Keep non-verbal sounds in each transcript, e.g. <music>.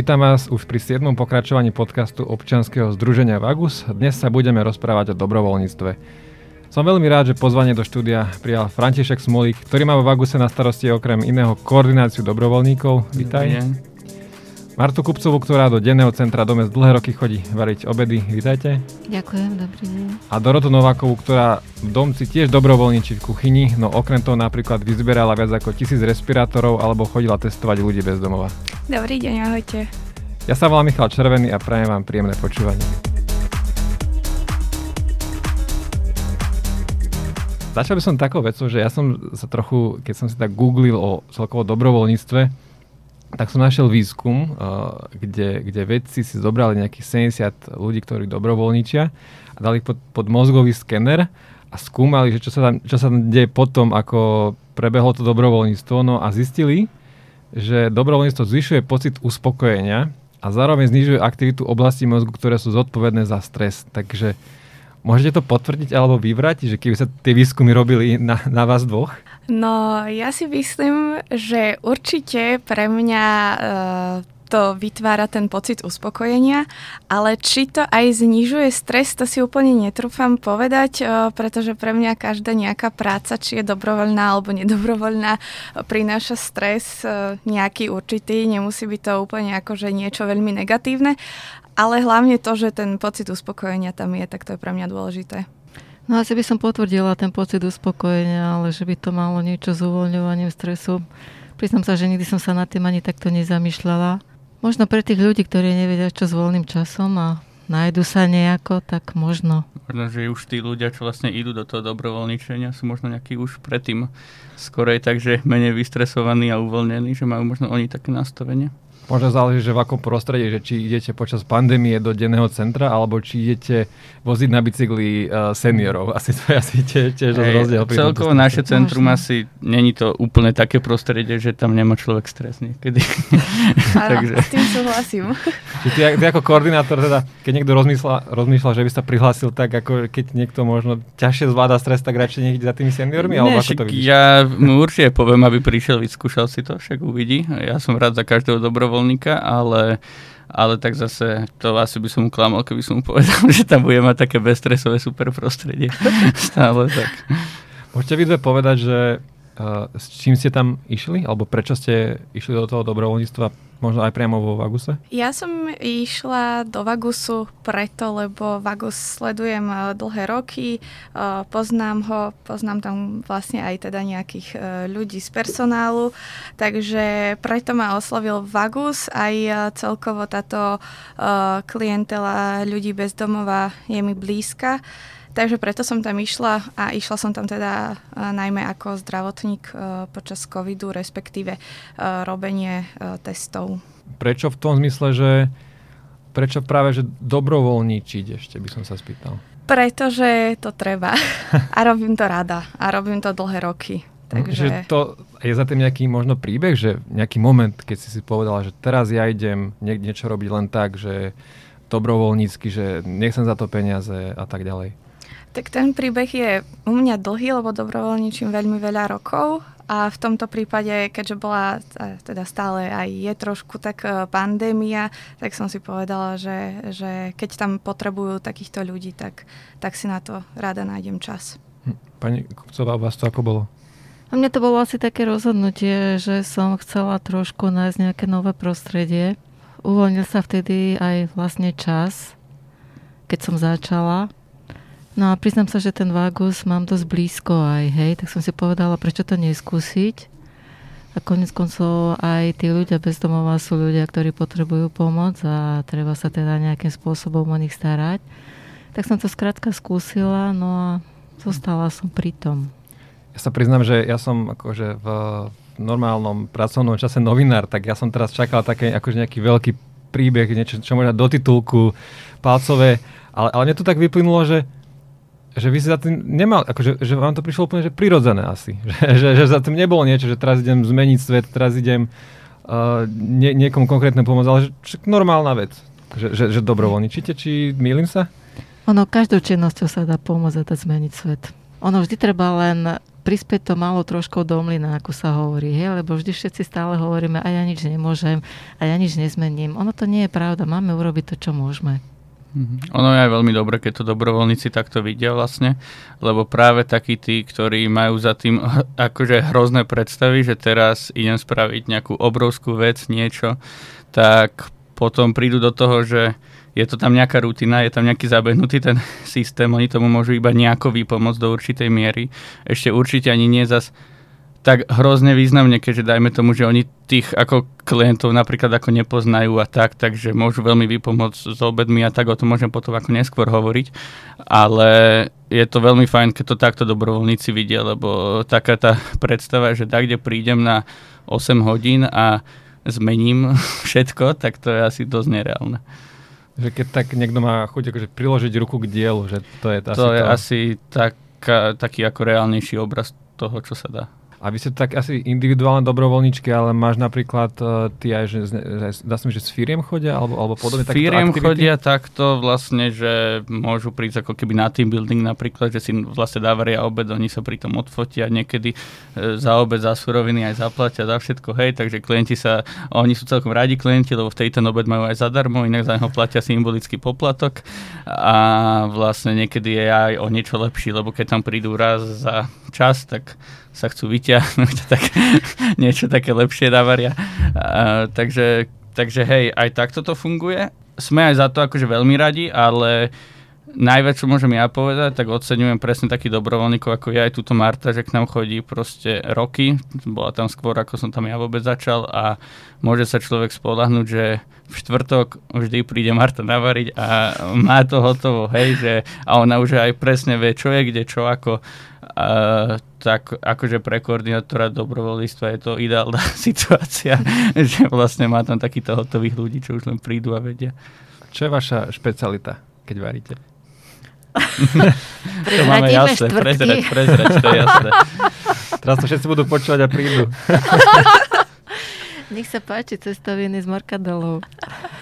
Vítam vás už pri 7. pokračovaní podcastu občianskeho združenia Vagus. Dnes sa budeme rozprávať o dobrovoľníctve. Som veľmi rád, že pozvanie do štúdia prijal František Smolík, ktorý má vo Vaguse na starosti okrem iného koordináciu dobrovoľníkov. Vítaj. Martu Kupcovú, ktorá do denného centra Domes dlhé roky chodí variť obedy. Vítajte. Ďakujem, dobrý deň. A Dorotu Novákovú, ktorá v domci tiež dobrovoľníči v kuchyni, no okrem toho napríklad vyzbierala viac ako tisíc respirátorov alebo chodila testovať ľudí bez domova. Dobrý deň, ahojte. Ja sa volám Michal Červený a prajem vám príjemné počúvanie. Začal by som takou vecou, že ja som sa trochu, keď som si tak googlil o celkovo dobrovoľníctve, tak som našiel výskum, uh, kde, kde vedci si zobrali nejakých 70 ľudí, ktorí dobrovoľničia a dali pod, pod mozgový skener a skúmali, že čo sa tam, čo sa tam deje potom, ako prebehlo to dobrovoľníctvo. No a zistili, že dobrovoľníctvo zvyšuje pocit uspokojenia a zároveň znižuje aktivitu oblasti mozgu, ktoré sú zodpovedné za stres. Takže Môžete to potvrdiť alebo vyvrať, že keby sa tie výskumy robili na, na vás dvoch? No, ja si myslím, že určite pre mňa e, to vytvára ten pocit uspokojenia, ale či to aj znižuje stres, to si úplne netrúfam povedať, e, pretože pre mňa každá nejaká práca, či je dobrovoľná alebo nedobrovoľná, prináša stres e, nejaký určitý, nemusí byť to úplne akože niečo veľmi negatívne, ale hlavne to, že ten pocit uspokojenia tam je, tak to je pre mňa dôležité. No asi by som potvrdila ten pocit uspokojenia, ale že by to malo niečo s uvoľňovaním stresu. Priznám sa, že nikdy som sa nad tým ani takto nezamýšľala. Možno pre tých ľudí, ktorí nevedia, čo s voľným časom a nájdu sa nejako, tak možno. Možno, že už tí ľudia, čo vlastne idú do toho dobrovoľničenia, sú možno nejakí už predtým skorej, takže menej vystresovaní a uvoľnení, že majú možno oni také nastavenie. Možno záleží, že v akom prostredí, že či idete počas pandémie do denného centra, alebo či idete voziť na bicykli uh, seniorov. Asi to je asi tiež, hey, rozdiel. Celkovo naše centrum Možno. asi není to úplne také prostredie, že tam nemá človek stres niekedy. <laughs> <laughs> Takže... s tým súhlasím. Čiže ty, ty ako koordinátor, teda, keď niekto rozmýšľa, rozmýšľa, že by sa prihlásil tak, ako keď niekto možno ťažšie zvláda stres, tak radšej nech za tými seniormi? alebo ako to vidíš? Ja mu určite poviem, aby prišiel, vyskúšal si to, však uvidí. Ja som rád za každého dobrovoľníka dobrovoľníka, ale ale tak zase to asi by som klamal, keby som mu povedal, <laughs> že tam bude mať také bezstresové super prostredie. <laughs> Stále tak. Môžete vy dve povedať, že s čím ste tam išli? Alebo prečo ste išli do toho dobrovoľníctva Možno aj priamo vo Vaguse? Ja som išla do Vagusu preto, lebo Vagus sledujem eh, dlhé roky, eh, poznám ho, poznám tam vlastne aj teda nejakých eh, ľudí z personálu, takže preto ma oslovil Vagus, aj celkovo táto klientela ľudí bez domova je mi blízka. Takže preto som tam išla a išla som tam teda najmä ako zdravotník počas covidu, respektíve robenie testov. Prečo v tom zmysle, že prečo práve, že dobrovoľníčiť ešte by som sa spýtal? Pretože to treba <laughs> a robím to rada a robím to dlhé roky. Takže... Že to, je za tým nejaký možno príbeh, že nejaký moment, keď si si povedala, že teraz ja idem niečo robiť len tak, že dobrovoľnícky, že nechcem za to peniaze a tak ďalej. Tak ten príbeh je u mňa dlhý, lebo dobrovoľničím veľmi veľa rokov a v tomto prípade, keďže bola teda stále aj je trošku tak e, pandémia, tak som si povedala, že, že keď tam potrebujú takýchto ľudí, tak, tak si na to rada nájdem čas. Hm. Pani Kupcová, u vás to ako bolo? A mne to bolo asi také rozhodnutie, že som chcela trošku nájsť nejaké nové prostredie. Uvoľnil sa vtedy aj vlastne čas, keď som začala No a priznám sa, že ten Vagus mám dosť blízko aj, hej, tak som si povedala, prečo to neskúsiť. A konec koncov aj tí ľudia bez domova sú ľudia, ktorí potrebujú pomoc a treba sa teda nejakým spôsobom o nich starať. Tak som to skrátka skúsila, no a zostala som pri tom. Ja sa priznám, že ja som akože v normálnom pracovnom čase novinár, tak ja som teraz čakal také akože nejaký veľký príbeh, niečo, čo možno do titulku, palcové, ale, ale mne to tak vyplynulo, že že vy si za tým nemal, akože, že vám to prišlo úplne že prirodzené asi. <laughs> Že, že, že za tým nebolo niečo, že teraz idem zmeniť svet, teraz idem uh, nie, niekomu konkrétne pomôcť, ale že, normálna vec. Že, že, že dobrovoľničíte, či mýlim sa? Ono každou činnosťou sa dá pomôcť a dá zmeniť svet. Ono vždy treba len prispieť to malo trošku do mlyna, ako sa hovorí, hej? lebo vždy všetci stále hovoríme, a ja nič nemôžem, a ja nič nezmením. Ono to nie je pravda, máme urobiť to, čo môžeme. Mm-hmm. Ono je aj veľmi dobré, keď to dobrovoľníci takto vidia vlastne, lebo práve takí tí, ktorí majú za tým akože hrozné predstavy, že teraz idem spraviť nejakú obrovskú vec, niečo, tak potom prídu do toho, že je to tam nejaká rutina, je tam nejaký zabehnutý ten <laughs> systém, oni tomu môžu iba nejako vypomôcť do určitej miery. Ešte určite ani nie zas tak hrozne významne, keďže dajme tomu, že oni tých ako klientov napríklad ako nepoznajú a tak, takže môžu veľmi vypomôcť s obedmi a tak, o tom môžem potom ako neskôr hovoriť, ale je to veľmi fajn, keď to takto dobrovoľníci vidia, lebo taká tá predstava, že tak, kde prídem na 8 hodín a zmením <laughs> všetko, tak to je asi dosť nereálne. Že keď tak niekto má chuť akože priložiť ruku k dielu, že to je to asi je to... asi tak, taký ako reálnejší obraz toho, čo sa dá. A vy ste tak asi individuálne dobrovoľníčky, ale máš napríklad uh, ty aj, že, dá sa mi, že s firiem chodia, alebo, alebo podobne takto Firiem chodia takto vlastne, že môžu prísť ako keby na team building napríklad, že si vlastne dávaria obed, oni sa pri tom odfotia, niekedy uh, za obed, za suroviny aj zaplatia, za všetko, hej, takže klienti sa, oni sú celkom radi klienti, lebo v tejto obed majú aj zadarmo, inak za neho platia symbolický poplatok. A vlastne niekedy je aj o niečo lepší, lebo keď tam prídu raz za čas, tak sa chcú vyťahnuť, tak <laughs> niečo také lepšie dávaria. Uh, takže, takže hej, aj takto to funguje. Sme aj za to akože veľmi radi, ale najviac, čo môžem ja povedať, tak oceňujem presne takých dobrovoľníkov, ako ja aj túto Marta, že k nám chodí proste roky. Bola tam skôr, ako som tam ja vôbec začal a môže sa človek spolahnuť, že v štvrtok vždy príde Marta navariť a má to hotovo, hej, že a ona už aj presne vie, čo je kde, čo ako a, tak akože pre koordinátora dobrovoľníctva je to ideálna <laughs> situácia, že vlastne má tam takýto hotových ľudí, čo už len prídu a vedia. Čo je vaša špecialita, keď varíte? <laughs> to máme jasné, prezrať, prezrať, to je jasné. <laughs> Teraz to všetci budú počúvať a prídu. Nech sa páči cestoviny s morkadelou.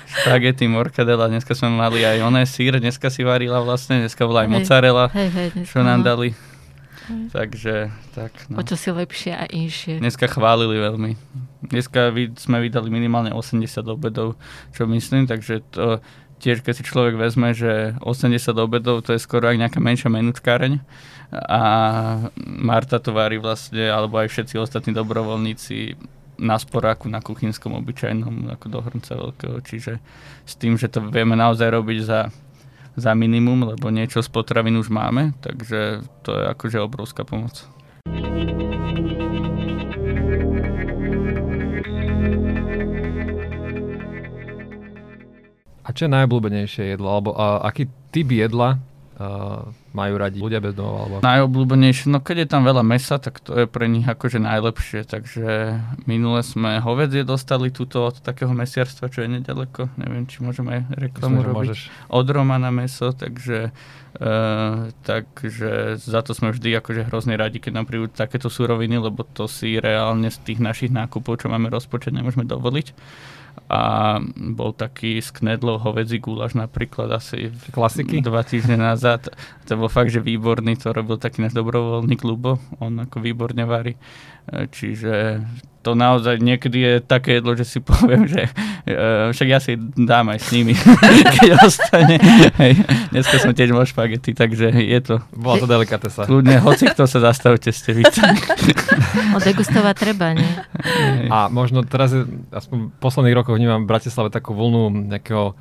Spaghetti, morkadela, dneska sme mali aj oné sír, dneska si varila vlastne, dneska bola aj hej, mozzarella, hej, hej, čo nám dali. Mm. Takže tak. No. O čo si lepšie a inšie. Dneska chválili veľmi. Dneska sme vydali minimálne 80 obedov, čo myslím, takže to tiež keď si človek vezme, že 80 obedov to je skoro aj nejaká menšia menučkáreň a Marta to varí vlastne, alebo aj všetci ostatní dobrovoľníci na sporáku, na kuchynskom obyčajnom, ako do hrnca veľkého, čiže s tým, že to vieme naozaj robiť za za minimum, lebo niečo z potravín už máme, takže to je akože obrovská pomoc. A čo je najobľúbenejšie jedlo? Alebo a, aký typ jedla uh, majú radi ľudia bez domov? Alebo... Najobľúbenejšie, no keď je tam veľa mesa, tak to je pre nich akože najlepšie, takže minule sme hovedzie dostali túto od takého mesiarstva, čo je nedaleko, neviem, či môžeme aj reklamu Myslím, robiť. Môžeš. Od Romana meso, takže Uh, takže za to sme vždy akože hrozne radi, keď nám prídu takéto suroviny, lebo to si reálne z tých našich nákupov, čo máme rozpočet, nemôžeme dovoliť a bol taký sknedlov hovedzí gulaš napríklad asi Klasiky? dva týždne nazad. To bol fakt, že výborný, to robil taký náš dobrovoľný klubo, on ako výborne varí. E, čiže to naozaj niekedy je také jedlo, že si <laughs> poviem, že uh, však ja si dám aj s nimi, <laughs> keď ostane. Hej, dneska som tiež mal špagety, takže je to... Bola to delikatesa. Kľudne, hoci kto sa zastavte, ste vítaní. <laughs> Odegustovať treba, nie? A možno teraz, aspoň v posledných rokoch vnímam v Bratislave takú vlnu nejakého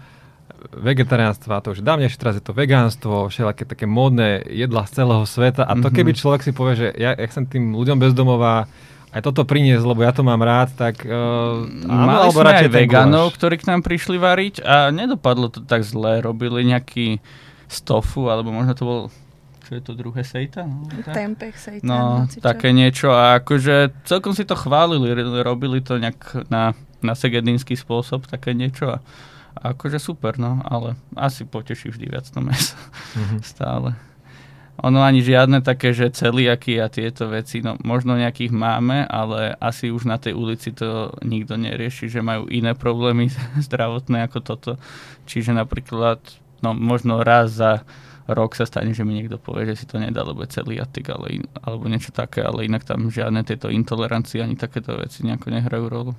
vegetariánstva, to už dávnejšie, teraz je to vegánstvo, všelaké také módne jedla z celého sveta a to mhm. keby človek si povie, že ja, ja chcem tým ľuďom bezdomová aj toto priniesť, lebo ja to mám rád, tak uh, áno, Mali alebo sme aj vegánov, ktorí k nám prišli variť a nedopadlo to tak zle. Robili nejaký stofu, alebo možno to bol čo je to druhé sejta? No, Tempeh sejta. No, také niečo a akože celkom si to chválili, robili to nejak na, na segedinský spôsob, také niečo a akože super, no, ale asi poteší vždy viac to meso. Mm-hmm. <laughs> Stále. Ono ani žiadne také, že celiaky a tieto veci, no možno nejakých máme, ale asi už na tej ulici to nikto nerieši, že majú iné problémy <laughs> zdravotné ako toto. Čiže napríklad, no možno raz za rok sa stane, že mi niekto povie, že si to nedá, lebo je celiatik ale in, alebo niečo také, ale inak tam žiadne tieto intolerancie ani takéto veci nejako nehrajú rolu.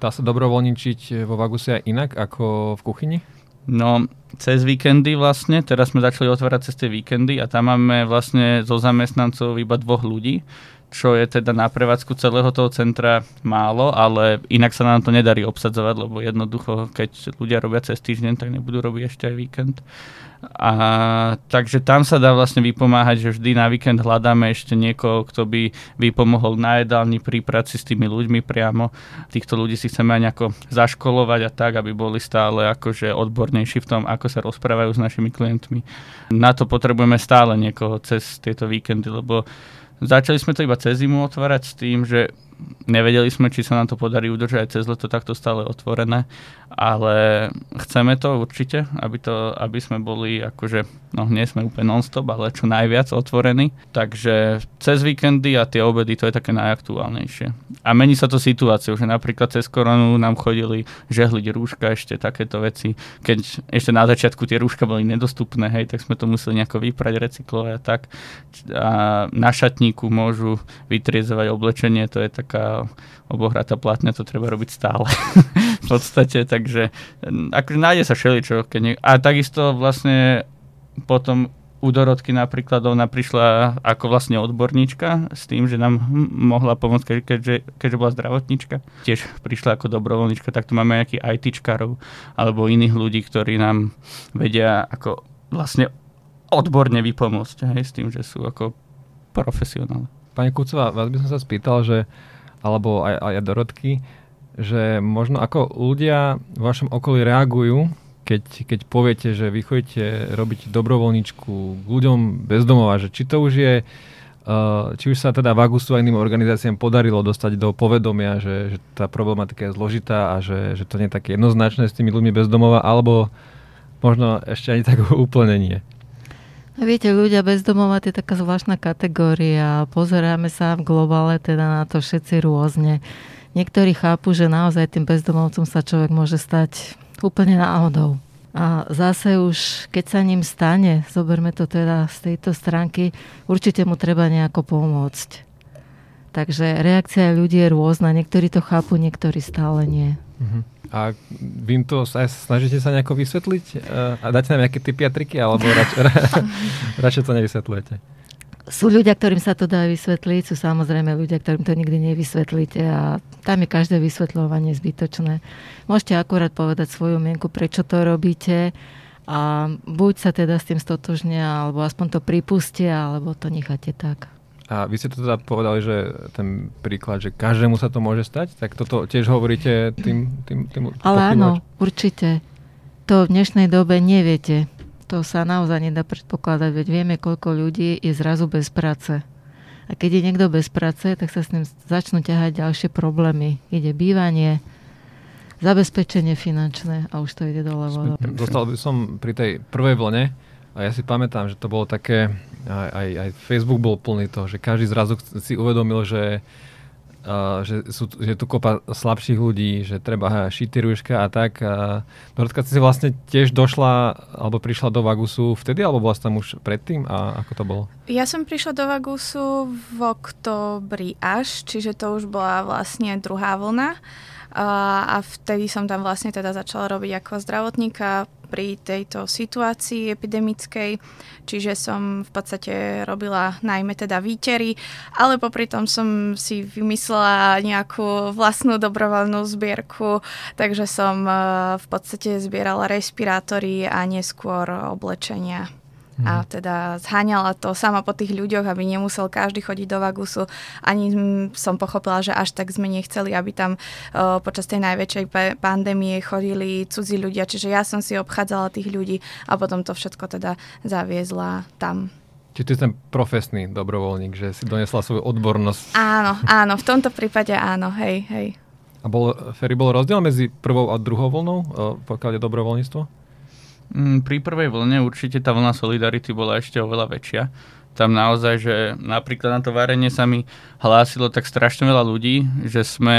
Dá sa dobrovoľničiť vo Vaguse aj inak ako v kuchyni? No, cez víkendy vlastne, teraz sme začali otvárať cez tie víkendy a tam máme vlastne zo zamestnancov iba dvoch ľudí, čo je teda na prevádzku celého toho centra málo, ale inak sa nám to nedarí obsadzovať, lebo jednoducho, keď ľudia robia cez týždeň, tak nebudú robiť ešte aj víkend. A, takže tam sa dá vlastne vypomáhať, že vždy na víkend hľadáme ešte niekoho, kto by vypomohol na jedálni pri práci s tými ľuďmi priamo. Týchto ľudí si chceme aj nejako zaškolovať a tak, aby boli stále akože odbornejší v tom, ako sa rozprávajú s našimi klientmi. Na to potrebujeme stále niekoho cez tieto víkendy, lebo Začali sme to iba cez zimu otvárať s tým, že nevedeli sme, či sa nám to podarí udržať cez leto takto stále otvorené, ale chceme to určite, aby, to, aby sme boli akože, no nie sme úplne non-stop, ale čo najviac otvorení. Takže cez víkendy a tie obedy to je také najaktuálnejšie. A mení sa to situáciou, že napríklad cez koronu nám chodili žehliť rúška, ešte takéto veci. Keď ešte na začiatku tie rúška boli nedostupné, hej, tak sme to museli nejako vyprať, recyklovať a tak. A na šatníku môžu vytriezovať oblečenie, to je taká obohratá platňa, to treba robiť stále <laughs> v podstate, takže akože nájde sa všeličo. Keď nie... A takisto vlastne potom u Dorotky napríklad ona prišla ako vlastne odborníčka s tým, že nám mohla pomôcť, keďže, keďže bola zdravotníčka. Tiež prišla ako dobrovoľníčka, tak tu máme nejakých ITčkarov alebo iných ľudí, ktorí nám vedia ako vlastne odborne vypomôcť hej, s tým, že sú ako profesionáli. Pani Kucová, vás by som sa spýtal, že alebo aj, aj Dorotky, že možno ako ľudia v vašom okolí reagujú, keď, keď poviete, že vy chodíte robiť dobrovoľničku k ľuďom bezdomova, že či to už je Uh, či už sa teda Vagusu a iným organizáciám podarilo dostať do povedomia, že, že tá problematika je zložitá a že, že to nie je také jednoznačné s tými ľuďmi bezdomova, alebo možno ešte ani tak <laughs> úplne nie. Viete, ľudia bezdomova je taká zvláštna kategória. Pozeráme sa v globále teda na to všetci rôzne. Niektorí chápu, že naozaj tým bezdomovcom sa človek môže stať úplne náhodou. A zase už, keď sa ním stane, zoberme to teda z tejto stránky, určite mu treba nejako pomôcť. Takže reakcia ľudí je rôzna. Niektorí to chápu, niektorí stále nie. Uh-huh. A vy to sa, snažíte sa nejako vysvetliť? A dáte nám nejaké typy a triky, alebo <laughs> rač, ra, radšej to nevysvetľujete? Sú ľudia, ktorým sa to dá vysvetliť, sú samozrejme ľudia, ktorým to nikdy nevysvetlíte a tam je každé vysvetľovanie zbytočné. Môžete akurát povedať svoju mienku, prečo to robíte a buď sa teda s tým stotožnia, alebo aspoň to pripustia, alebo to necháte tak. A vy ste to teda povedali, že ten príklad, že každému sa to môže stať, tak toto tiež hovoríte tým, tým, tým Ale áno, určite. To v dnešnej dobe neviete. To sa naozaj nedá predpokladať, veď vieme, koľko ľudí je zrazu bez práce. A keď je niekto bez práce, tak sa s ním začnú ťahať ďalšie problémy. Ide bývanie, zabezpečenie finančné a už to ide dole vodou. Dostal by som pri tej prvej vlne, a ja si pamätám, že to bolo také, aj, aj, Facebook bol plný toho, že každý zrazu si uvedomil, že, uh, že, sú, že tu kopa slabších ľudí, že treba šity rúška a tak. A Dorotka, si vlastne tiež došla, alebo prišla do Vagusu vtedy, alebo bola tam už predtým? A ako to bolo? Ja som prišla do Vagusu v oktobri až, čiže to už bola vlastne druhá vlna. A vtedy som tam vlastne teda začala robiť ako zdravotníka pri tejto situácii epidemickej, čiže som v podstate robila najmä teda výtery, ale popri tom som si vymyslela nejakú vlastnú dobrovoľnú zbierku, takže som e, v podstate zbierala respirátory a neskôr oblečenia a mhm. teda zháňala to sama po tých ľuďoch, aby nemusel každý chodiť do Vagusu. Ani som pochopila, že až tak sme nechceli, aby tam uh, počas tej najväčšej pandémie chodili cudzí ľudia, čiže ja som si obchádzala tých ľudí a potom to všetko teda zaviezla tam. Čiže ty ten profesný dobrovoľník, že si donesla svoju odbornosť. Áno, áno, v tomto prípade áno, hej, hej. A bol, Ferry, bol rozdiel medzi prvou a druhou vlnou, pokiaľ je dobrovoľníctvo? Mm, pri prvej vlne určite tá vlna Solidarity bola ešte oveľa väčšia. tam naozaj, že napríklad na to varenie sa mi hlásilo tak strašne veľa ľudí, že sme,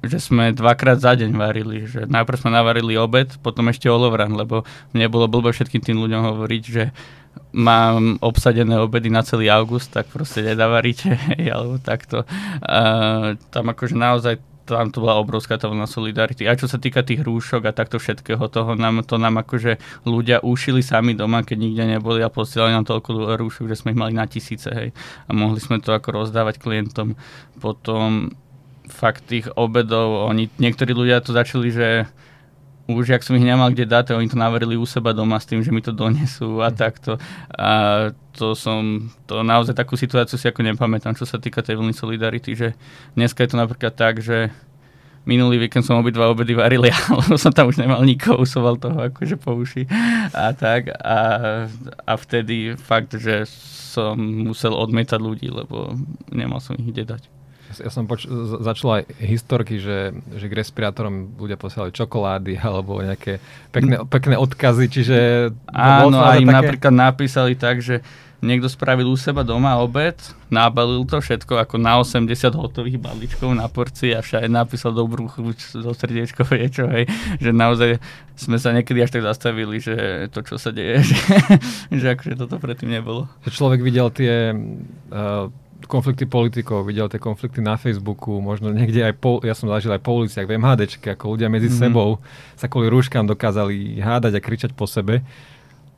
že sme dvakrát za deň varili. Že najprv sme navarili obed, potom ešte olovran, lebo mne bolo blbo všetkým tým ľuďom hovoriť, že mám obsadené obedy na celý august, tak proste nedavaríte, <laughs> alebo takto. Uh, tam akože naozaj tam to bola obrovská tá vlna solidarity. A čo sa týka tých rúšok a takto všetkého toho, nám, to nám akože ľudia ušili sami doma, keď nikde neboli a posielali nám toľko rúšok, že sme ich mali na tisíce, hej. A mohli sme to ako rozdávať klientom. Potom fakt tých obedov, oni, niektorí ľudia to začali, že už jak som ich nemal kde dať, oni to naverili u seba doma s tým, že mi to donesú a takto. A to som, to naozaj takú situáciu si ako nepamätám, čo sa týka tej vlny solidarity, že dneska je to napríklad tak, že minulý víkend som obidva obedy varil ja, lebo <laughs> som tam už nemal nikoho, usoval toho akože po uši a tak. A, a vtedy fakt, že som musel odmietať ľudí, lebo nemal som ich kde dať. Ja som poč- začal aj historky, že, že k respirátorom ľudia posielali čokolády <laughs> alebo nejaké pekné, mm. pekné odkazy, čiže... Áno, a im také... napríklad napísali tak, že niekto spravil u seba doma obed, nabalil to všetko ako na 80 hotových balíčkov na porcii a všade napísal dobrú chuť zo srdiečko, niečo, <laughs> hej, že naozaj sme sa niekedy až tak zastavili, že to, čo sa deje, <laughs> že, že akože toto predtým nebolo. Človek videl tie uh, konflikty politikov, videl tie konflikty na Facebooku, možno niekde aj, po, ja som zažil aj po uliciach, v MHDčke, ako ľudia medzi mm-hmm. sebou sa kvôli rúškam dokázali hádať a kričať po sebe.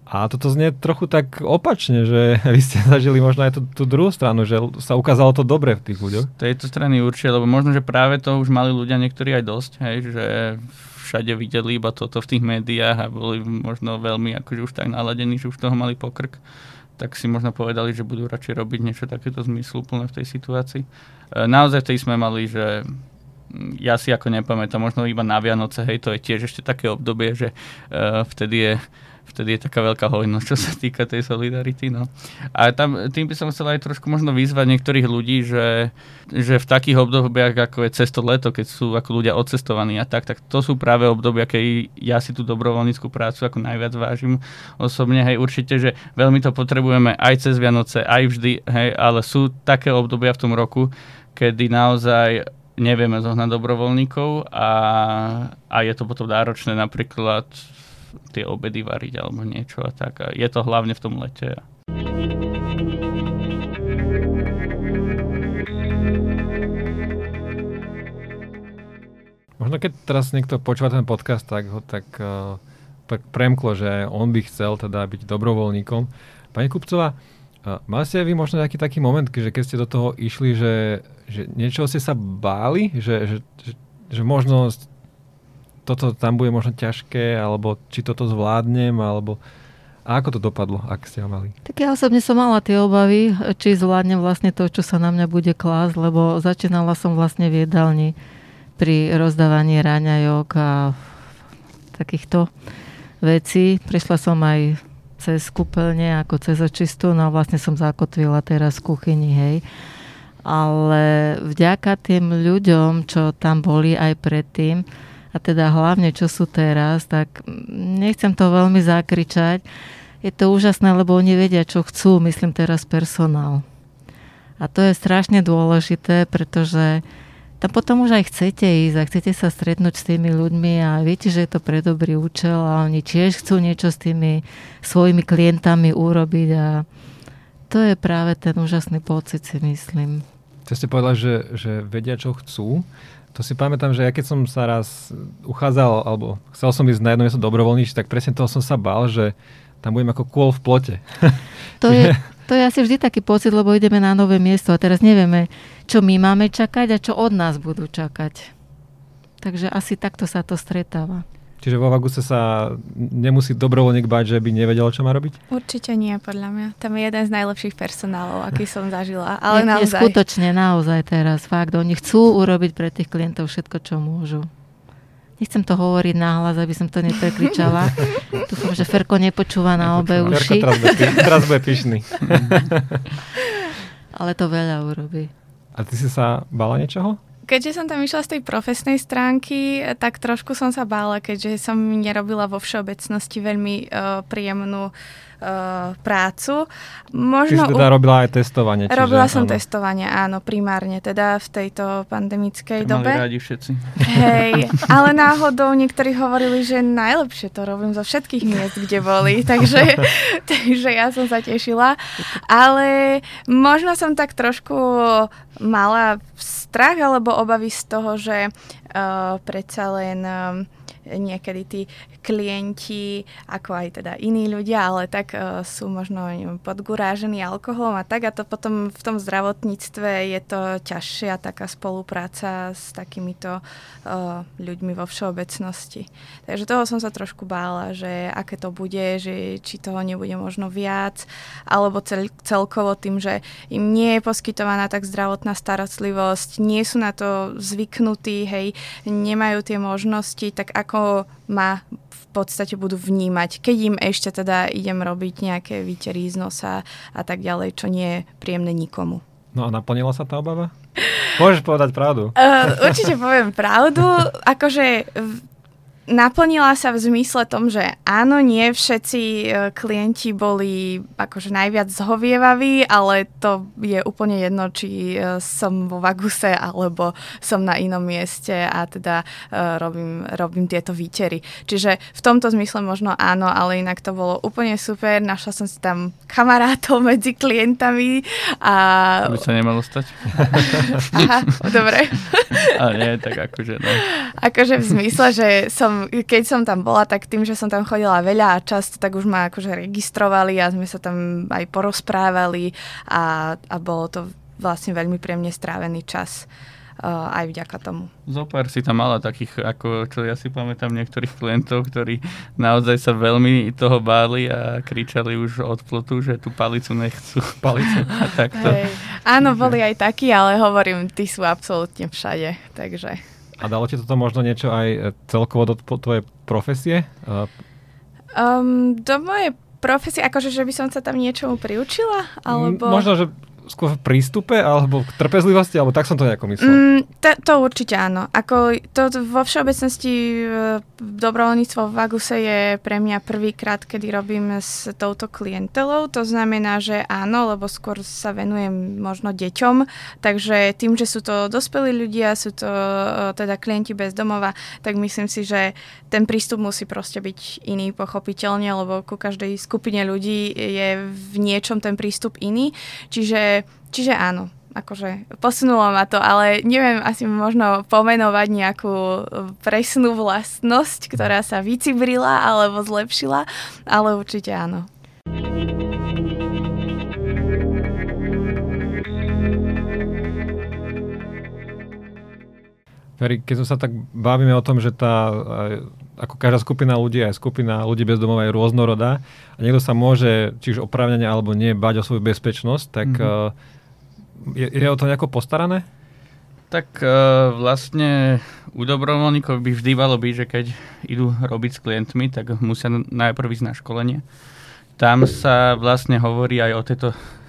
A toto znie trochu tak opačne, že <laughs> vy ste zažili možno aj tú, tú druhú stranu, že sa ukázalo to dobre v tých ľuďoch. Tejto strany určite, lebo možno, že práve to už mali ľudia niektorí aj dosť, hej, že všade videli iba toto v tých médiách a boli možno veľmi akože už tak naladení, že už toho mali pokrk tak si možno povedali, že budú radšej robiť niečo takéto zmysluplné v tej situácii. E, naozaj tej sme mali, že mm, ja si ako nepamätám, možno iba na Vianoce, hej, to je tiež ešte také obdobie, že uh, vtedy je vtedy je taká veľká hojnosť, čo sa týka tej solidarity. No. A tam, tým by som chcel aj trošku možno vyzvať niektorých ľudí, že, že v takých obdobiach, ako je cesto leto, keď sú ako ľudia odcestovaní a tak, tak to sú práve obdobia, keď ja si tú dobrovoľníckú prácu ako najviac vážim osobne. Hej, určite, že veľmi to potrebujeme aj cez Vianoce, aj vždy, hej, ale sú také obdobia v tom roku, kedy naozaj nevieme zohnať dobrovoľníkov a, a je to potom náročné napríklad tie obedy variť alebo niečo a tak. A je to hlavne v tom lete. Možno keď teraz niekto počúva ten podcast, tak ho tak uh, premklo, že on by chcel teda byť dobrovoľníkom. Pani Kupcová, uh, mali ste vy možno nejaký taký moment, že keď ste do toho išli, že, že niečo ste sa báli, že, že, že, že možno toto tam bude možno ťažké, alebo či toto zvládnem, alebo a ako to dopadlo, ak ste ho mali? Tak ja osobne som mala tie obavy, či zvládnem vlastne to, čo sa na mňa bude klásť, lebo začínala som vlastne v jedálni pri rozdávaní raňajok a takýchto vecí. Prišla som aj cez kúpeľne, ako cez očistu, no a vlastne som zakotvila teraz v kuchyni, hej. Ale vďaka tým ľuďom, čo tam boli aj predtým, a teda hlavne čo sú teraz, tak nechcem to veľmi zakričať. Je to úžasné, lebo oni vedia, čo chcú, myslím teraz personál. A to je strašne dôležité, pretože tam potom už aj chcete ísť a chcete sa stretnúť s tými ľuďmi a viete, že je to pre dobrý účel a oni tiež chcú niečo s tými svojimi klientami urobiť a to je práve ten úžasný pocit, si myslím. To ste povedali, že, že vedia, čo chcú. To si pamätám, že ja keď som sa raz uchádzal, alebo chcel som ísť na jedno miesto dobrovoľníč, tak presne toho som sa bál, že tam budem ako kôl v plote. To je, <laughs> to je asi vždy taký pocit, lebo ideme na nové miesto a teraz nevieme, čo my máme čakať a čo od nás budú čakať. Takže asi takto sa to stretáva. Čiže vo Vaguse sa nemusí dobrovoľník bať, že by nevedel, čo má robiť? Určite nie, podľa mňa. Tam je jeden z najlepších personálov, aký som zažila. <laughs> Ale nie, naozaj. Skutočne, naozaj teraz. Fakt, oni chcú urobiť pre tých klientov všetko, čo môžu. Nechcem to hovoriť náhlas, aby som to neprekričala. <laughs> Dúfam, že Ferko nepočúva na obe uši. Ferko <laughs> teraz bude pyšný. Ale to veľa urobí. A ty si sa bala niečoho? Keďže som tam išla z tej profesnej stránky, tak trošku som sa bála, keďže som nerobila vo všeobecnosti veľmi uh, príjemnú uh, prácu. Možno si teda u... robila aj testovanie. Čiže, robila som áno. testovanie, áno, primárne, teda v tejto pandemickej to dobe. Mali rádi všetci. Hej, <laughs> ale náhodou niektorí hovorili, že najlepšie to robím zo všetkých miest, kde boli, <laughs> takže, takže ja som sa tešila. Ale možno som tak trošku mala strach alebo obavy z toho, že uh, predsa len uh, niekedy tí klienti, ako aj teda iní ľudia, ale tak uh, sú možno neviem, podgurážení alkoholom a tak a to potom v tom zdravotníctve je to ťažšia taká spolupráca s takýmito uh, ľuďmi vo všeobecnosti. Takže toho som sa trošku bála, že aké to bude, že či toho nebude možno viac, alebo cel, celkovo tým, že im nie je poskytovaná tak zdravotná starostlivosť, nie sú na to zvyknutí, hej, nemajú tie možnosti, tak ako ma v podstate budú vnímať, keď im ešte teda idem robiť nejaké výtery z nosa a tak ďalej, čo nie je príjemné nikomu. No a naplnila sa tá obava? Môžeš povedať pravdu. Uh, určite poviem pravdu. Akože naplnila sa v zmysle tom, že áno, nie všetci e, klienti boli akože najviac zhovievaví, ale to je úplne jedno, či e, som vo Vaguse alebo som na inom mieste a teda uh, robím, robím tieto výtery. Čiže v tomto zmysle možno áno, ale inak to bolo úplne super. Našla som si tam kamarátov medzi klientami a... To by sa nemalo stať. Aha, dobre. <laughs> ale nie, tak akože no. Akože v zmysle, že som keď som tam bola, tak tým, že som tam chodila veľa a často, tak už ma akože registrovali a sme sa tam aj porozprávali a, a bolo to vlastne veľmi príjemne strávený čas uh, aj vďaka tomu. Zopár si tam mala takých, ako čo ja si pamätám, niektorých klientov, ktorí naozaj sa veľmi toho báli a kričali už od plotu, že tú palicu nechcú. <laughs> Palicu. a takto. Hey. Áno, boli aj takí, ale hovorím, tí sú absolútne všade, takže... A dalo ti toto možno niečo aj e, celkovo do tvojej profesie? Um, do mojej profesie, akože, že by som sa tam niečomu priučila? Alebo... Možno, že skôr v prístupe alebo k trpezlivosti, alebo tak som to nejako myslel? Mm, to, to určite áno. Ako to vo všeobecnosti e, dobrovoľníctvo v Vaguse je pre mňa prvýkrát, kedy robím s touto klientelou. To znamená, že áno, lebo skôr sa venujem možno deťom, takže tým, že sú to dospelí ľudia, sú to e, teda klienti bez domova, tak myslím si, že ten prístup musí proste byť iný, pochopiteľne, lebo ku každej skupine ľudí je v niečom ten prístup iný. Čiže čiže áno, akože posunulo ma to, ale neviem asi možno pomenovať nejakú presnú vlastnosť, ktorá sa vycibrila alebo zlepšila, ale určite áno. Ferry, keď sa tak bavíme o tom, že tá, ako každá skupina ľudí, aj skupina ľudí bez domova je rôznorodá a niekto sa môže, či už oprávnene alebo nie, bať o svoju bezpečnosť, tak mm-hmm. je, je o to nejako postarané? Tak uh, vlastne u dobrovoľníkov by vždy malo byť, že keď idú robiť s klientmi, tak musia najprv ísť na školenie. Tam sa vlastne hovorí aj o tejto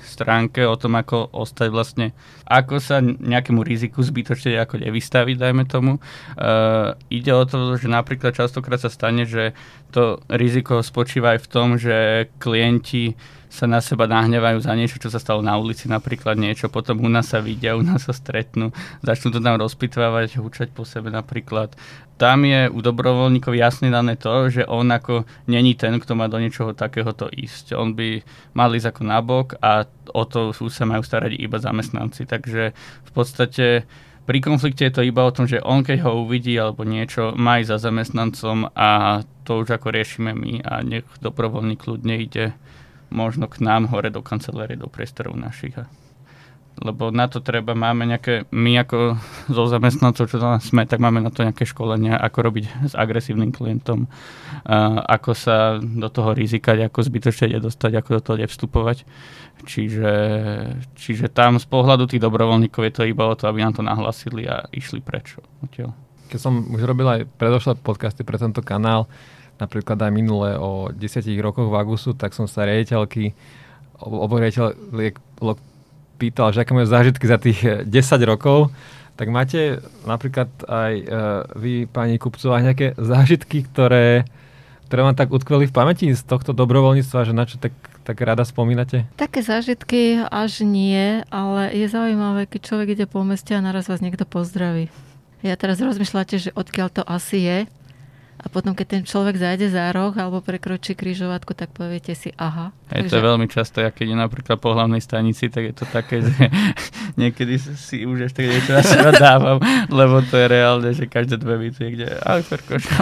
stránke o tom, ako ostať vlastne, ako sa nejakému riziku zbytočne ako nevystaviť, dajme tomu. Uh, ide o to, že napríklad častokrát sa stane, že to riziko spočíva aj v tom, že klienti sa na seba nahnevajú za niečo, čo sa stalo na ulici, napríklad niečo, potom u nás sa vidia, u nás sa stretnú, začnú to tam rozpitvávať, húčať po sebe napríklad. Tam je u dobrovoľníkov jasne dané to, že on ako není ten, kto má do niečoho takéhoto ísť. On by mal ísť ako nabok a o to už sa majú starať iba zamestnanci. Takže v podstate pri konflikte je to iba o tom, že on keď ho uvidí alebo niečo, má za zamestnancom a to už ako riešime my a nech dobrovoľník kľudne ide možno k nám hore do kancelárie, do priestorov našich. Lebo na to treba, máme nejaké, my ako zo zamestnancov, čo tam sme, tak máme na to nejaké školenia, ako robiť s agresívnym klientom, ako sa do toho rizikať, ako zbytočne dostať, ako do toho vstupovať. Čiže, čiže tam z pohľadu tých dobrovoľníkov je to iba o to, aby nám to nahlasili a išli prečo. Keď som už robil aj predošlé podcasty pre tento kanál, napríklad aj minule o 10 rokoch v Agusu, tak som sa riaditeľky, obo pýtal, že aké majú zážitky za tých 10 rokov. Tak máte napríklad aj uh, vy, pani Kupcová, nejaké zážitky, ktoré ktoré vám tak utkveli v pamäti z tohto dobrovoľníctva, že na čo tak, tak rada spomínate? Také zážitky až nie, ale je zaujímavé, keď človek ide po meste a naraz vás niekto pozdraví. Ja teraz rozmýšľate, že odkiaľ to asi je, a potom, keď ten človek zájde za roh alebo prekročí križovatku, tak poviete si aha. Hej, to je veľmi často, ja keď je napríklad po hlavnej stanici, tak je to také, že <laughs> niekedy si už ešte niečo na seba dávam, lebo to je reálne, že každé dve byty je kde aj perkoška.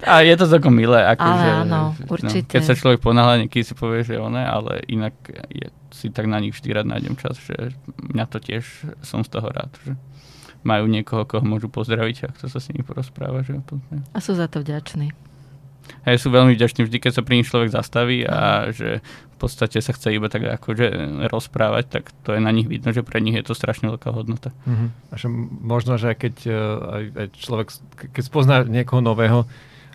A je to celkom milé. Ako, ale že, áno, no, určite. keď sa človek ponáhľa, niekedy si povie, že one, ale inak je, si tak na nich vždy rád nájdem čas, že mňa to tiež som z toho rád. Že majú niekoho, koho môžu pozdraviť a kto sa s nimi porozpráva. Že a sú za to vďační. Hej, sú veľmi vďační vždy, keď sa pri nich človek zastaví a že v podstate sa chce iba tak akože rozprávať, tak to je na nich vidno, že pre nich je to strašne veľká hodnota. Uh-huh. A že možno, že keď aj, aj človek, keď spozná niekoho nového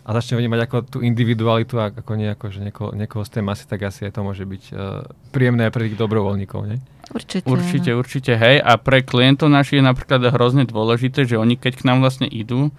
a začne vnímať ako tú individualitu a ako nejako, že niekoho, niekoho z tej masy, tak asi aj to môže byť uh, príjemné pre tých dobrovoľníkov, nie? Určite. Určite, určite, hej. A pre klientov našich je napríklad hrozne dôležité, že oni keď k nám vlastne idú,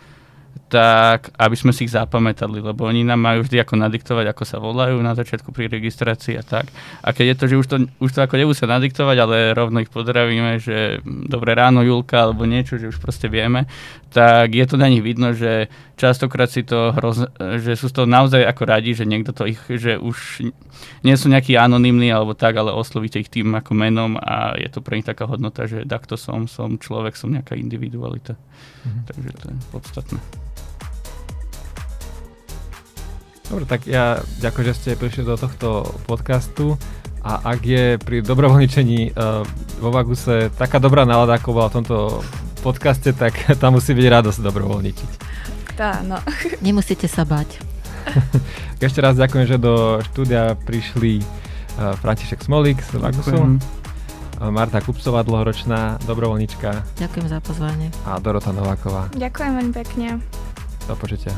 tak aby sme si ich zapamätali, lebo oni nám majú vždy ako nadiktovať, ako sa volajú na začiatku pri registrácii a tak. A keď je to, že už to, už to ako nemusia nadiktovať, ale rovno ich pozdravíme, že dobré ráno Julka alebo niečo, že už proste vieme, tak je to na nich vidno, že častokrát si to hroz, že sú z toho naozaj ako radi, že niekto to ich, že už nie sú nejakí anonimní alebo tak, ale oslovíte ich tým ako menom a je to pre nich taká hodnota, že takto som, som človek, som nejaká individualita. Mhm. Takže to je podstatné. Dobre, tak ja ďakujem, že ste prišli do tohto podcastu a ak je pri dobrovoľničení uh, vo Vaguse taká dobrá nálada, ako bola v tomto podcaste, tak <laughs> tam musí byť radosť dobrovoľničiť. Tá, no. <laughs> Nemusíte sa bať. <laughs> Ešte raz ďakujem, že do štúdia prišli uh, František Smolík z Vagusu, uh, Marta Kupcová, dlhoročná dobrovoľnička. Ďakujem za pozvanie. A Dorota Nováková. Ďakujem veľmi pekne. Do počutia.